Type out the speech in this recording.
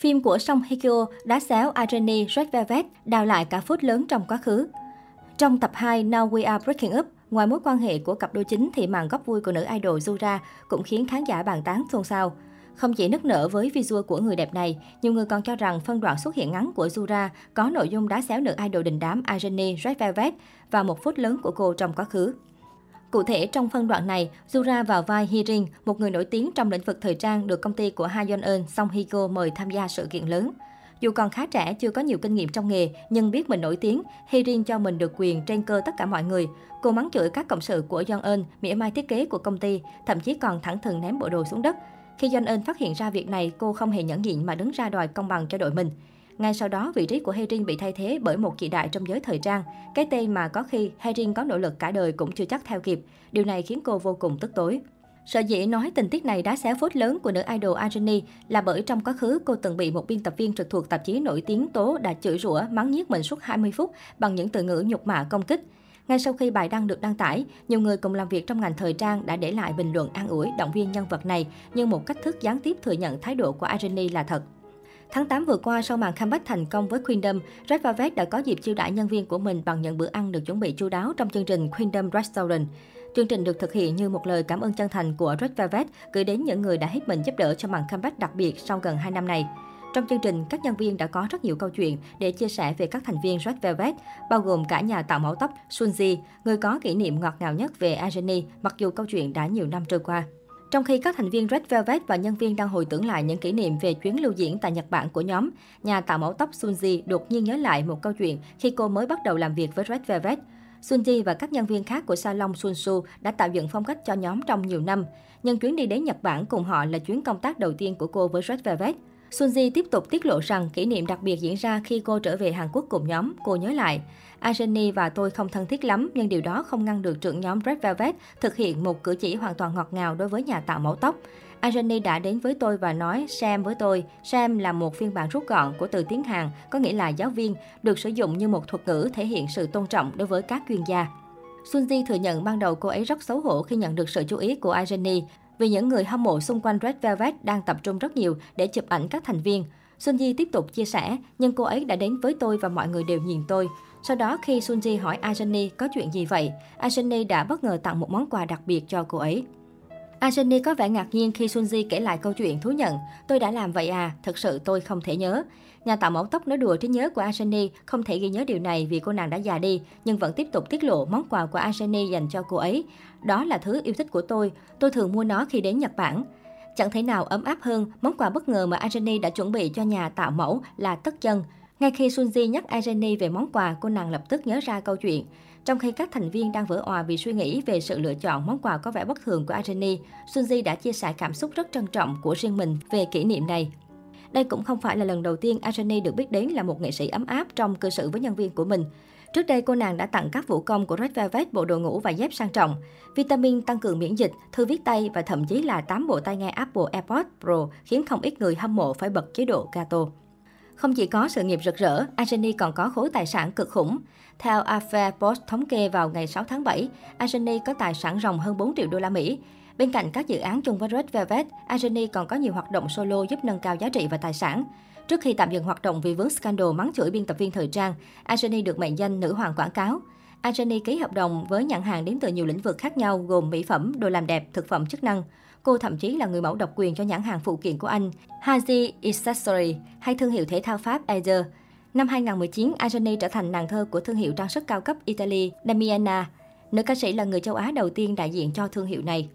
Phim của Song Hye Kyo đá xéo Irene Red Velvet đào lại cả phút lớn trong quá khứ. Trong tập 2 Now We Are Breaking Up, ngoài mối quan hệ của cặp đôi chính thì màn góp vui của nữ idol Zura cũng khiến khán giả bàn tán xôn xao. Không chỉ nức nở với visual của người đẹp này, nhiều người còn cho rằng phân đoạn xuất hiện ngắn của Zura có nội dung đá xéo nữ idol đình đám Irene Red Velvet và một phút lớn của cô trong quá khứ. Cụ thể, trong phân đoạn này, Jura vào vai Hirin, một người nổi tiếng trong lĩnh vực thời trang được công ty của Ha Yeon Eun, Song Hye mời tham gia sự kiện lớn. Dù còn khá trẻ, chưa có nhiều kinh nghiệm trong nghề, nhưng biết mình nổi tiếng, Hirin cho mình được quyền trên cơ tất cả mọi người. Cô mắng chửi các cộng sự của Yeon Eun, mỉa mai thiết kế của công ty, thậm chí còn thẳng thừng ném bộ đồ xuống đất. Khi Yeon Eun phát hiện ra việc này, cô không hề nhẫn nhịn mà đứng ra đòi công bằng cho đội mình. Ngay sau đó, vị trí của Herin bị thay thế bởi một chị đại trong giới thời trang. Cái tên mà có khi Herin có nỗ lực cả đời cũng chưa chắc theo kịp. Điều này khiến cô vô cùng tức tối. Sở dĩ nói tình tiết này đã xé phốt lớn của nữ idol Arjani là bởi trong quá khứ cô từng bị một biên tập viên trực thuộc tạp chí nổi tiếng tố đã chửi rủa mắng nhiếc mình suốt 20 phút bằng những từ ngữ nhục mạ công kích. Ngay sau khi bài đăng được đăng tải, nhiều người cùng làm việc trong ngành thời trang đã để lại bình luận an ủi động viên nhân vật này như một cách thức gián tiếp thừa nhận thái độ của Arjani là thật. Tháng 8 vừa qua, sau màn comeback thành công với Queendom, Red Velvet đã có dịp chiêu đãi nhân viên của mình bằng những bữa ăn được chuẩn bị chu đáo trong chương trình Queendom Restaurant. Chương trình được thực hiện như một lời cảm ơn chân thành của Red Velvet gửi đến những người đã hết mình giúp đỡ cho màn comeback đặc biệt sau gần 2 năm này. Trong chương trình, các nhân viên đã có rất nhiều câu chuyện để chia sẻ về các thành viên Red Velvet, bao gồm cả nhà tạo mẫu tóc Sunji, người có kỷ niệm ngọt ngào nhất về Irene, mặc dù câu chuyện đã nhiều năm trôi qua. Trong khi các thành viên Red Velvet và nhân viên đang hồi tưởng lại những kỷ niệm về chuyến lưu diễn tại Nhật Bản của nhóm, nhà tạo mẫu tóc Sunji đột nhiên nhớ lại một câu chuyện khi cô mới bắt đầu làm việc với Red Velvet. Sunji và các nhân viên khác của salon Sunsu đã tạo dựng phong cách cho nhóm trong nhiều năm. Nhân chuyến đi đến Nhật Bản cùng họ là chuyến công tác đầu tiên của cô với Red Velvet. Sunji tiếp tục tiết lộ rằng kỷ niệm đặc biệt diễn ra khi cô trở về Hàn Quốc cùng nhóm. Cô nhớ lại, Ajeni và tôi không thân thiết lắm, nhưng điều đó không ngăn được trưởng nhóm Red Velvet thực hiện một cử chỉ hoàn toàn ngọt ngào đối với nhà tạo mẫu tóc. Ajeni đã đến với tôi và nói Sam với tôi. Sam là một phiên bản rút gọn của từ tiếng Hàn, có nghĩa là giáo viên, được sử dụng như một thuật ngữ thể hiện sự tôn trọng đối với các chuyên gia. Sunji thừa nhận ban đầu cô ấy rất xấu hổ khi nhận được sự chú ý của Ajeni vì những người hâm mộ xung quanh Red Velvet đang tập trung rất nhiều để chụp ảnh các thành viên. Sunji tiếp tục chia sẻ, nhưng cô ấy đã đến với tôi và mọi người đều nhìn tôi. Sau đó khi Sunji hỏi Ajani có chuyện gì vậy, Ajani đã bất ngờ tặng một món quà đặc biệt cho cô ấy. À, Ajani có vẻ ngạc nhiên khi Sunji kể lại câu chuyện thú nhận. Tôi đã làm vậy à, thật sự tôi không thể nhớ. Nhà tạo mẫu tóc nói đùa trí nhớ của Ajani không thể ghi nhớ điều này vì cô nàng đã già đi, nhưng vẫn tiếp tục tiết lộ món quà của Ajani dành cho cô ấy. Đó là thứ yêu thích của tôi, tôi thường mua nó khi đến Nhật Bản. Chẳng thể nào ấm áp hơn, món quà bất ngờ mà Ajani đã chuẩn bị cho nhà tạo mẫu là tất chân. Ngay khi Sunji nhắc Irene về món quà, cô nàng lập tức nhớ ra câu chuyện. Trong khi các thành viên đang vỡ òa vì suy nghĩ về sự lựa chọn món quà có vẻ bất thường của Irene, Sunji đã chia sẻ cảm xúc rất trân trọng của riêng mình về kỷ niệm này. Đây cũng không phải là lần đầu tiên Irene được biết đến là một nghệ sĩ ấm áp trong cư xử với nhân viên của mình. Trước đây, cô nàng đã tặng các vũ công của Red Velvet bộ đồ ngủ và dép sang trọng, vitamin tăng cường miễn dịch, thư viết tay và thậm chí là 8 bộ tai nghe Apple AirPods Pro khiến không ít người hâm mộ phải bật chế độ gato. Không chỉ có sự nghiệp rực rỡ, Anjani còn có khối tài sản cực khủng. Theo Affair Post thống kê vào ngày 6 tháng 7, Anjani có tài sản ròng hơn 4 triệu đô la Mỹ. Bên cạnh các dự án chung với Red Velvet, Anjani còn có nhiều hoạt động solo giúp nâng cao giá trị và tài sản. Trước khi tạm dừng hoạt động vì vướng scandal mắng chửi biên tập viên thời trang, Anjani được mệnh danh nữ hoàng quảng cáo. Ajani ký hợp đồng với nhãn hàng đến từ nhiều lĩnh vực khác nhau gồm mỹ phẩm, đồ làm đẹp, thực phẩm chức năng. Cô thậm chí là người mẫu độc quyền cho nhãn hàng phụ kiện của anh, Haji Accessory hay thương hiệu thể thao Pháp Azer. Năm 2019, Ajani trở thành nàng thơ của thương hiệu trang sức cao cấp Italy Damiana. Nữ ca sĩ là người châu Á đầu tiên đại diện cho thương hiệu này.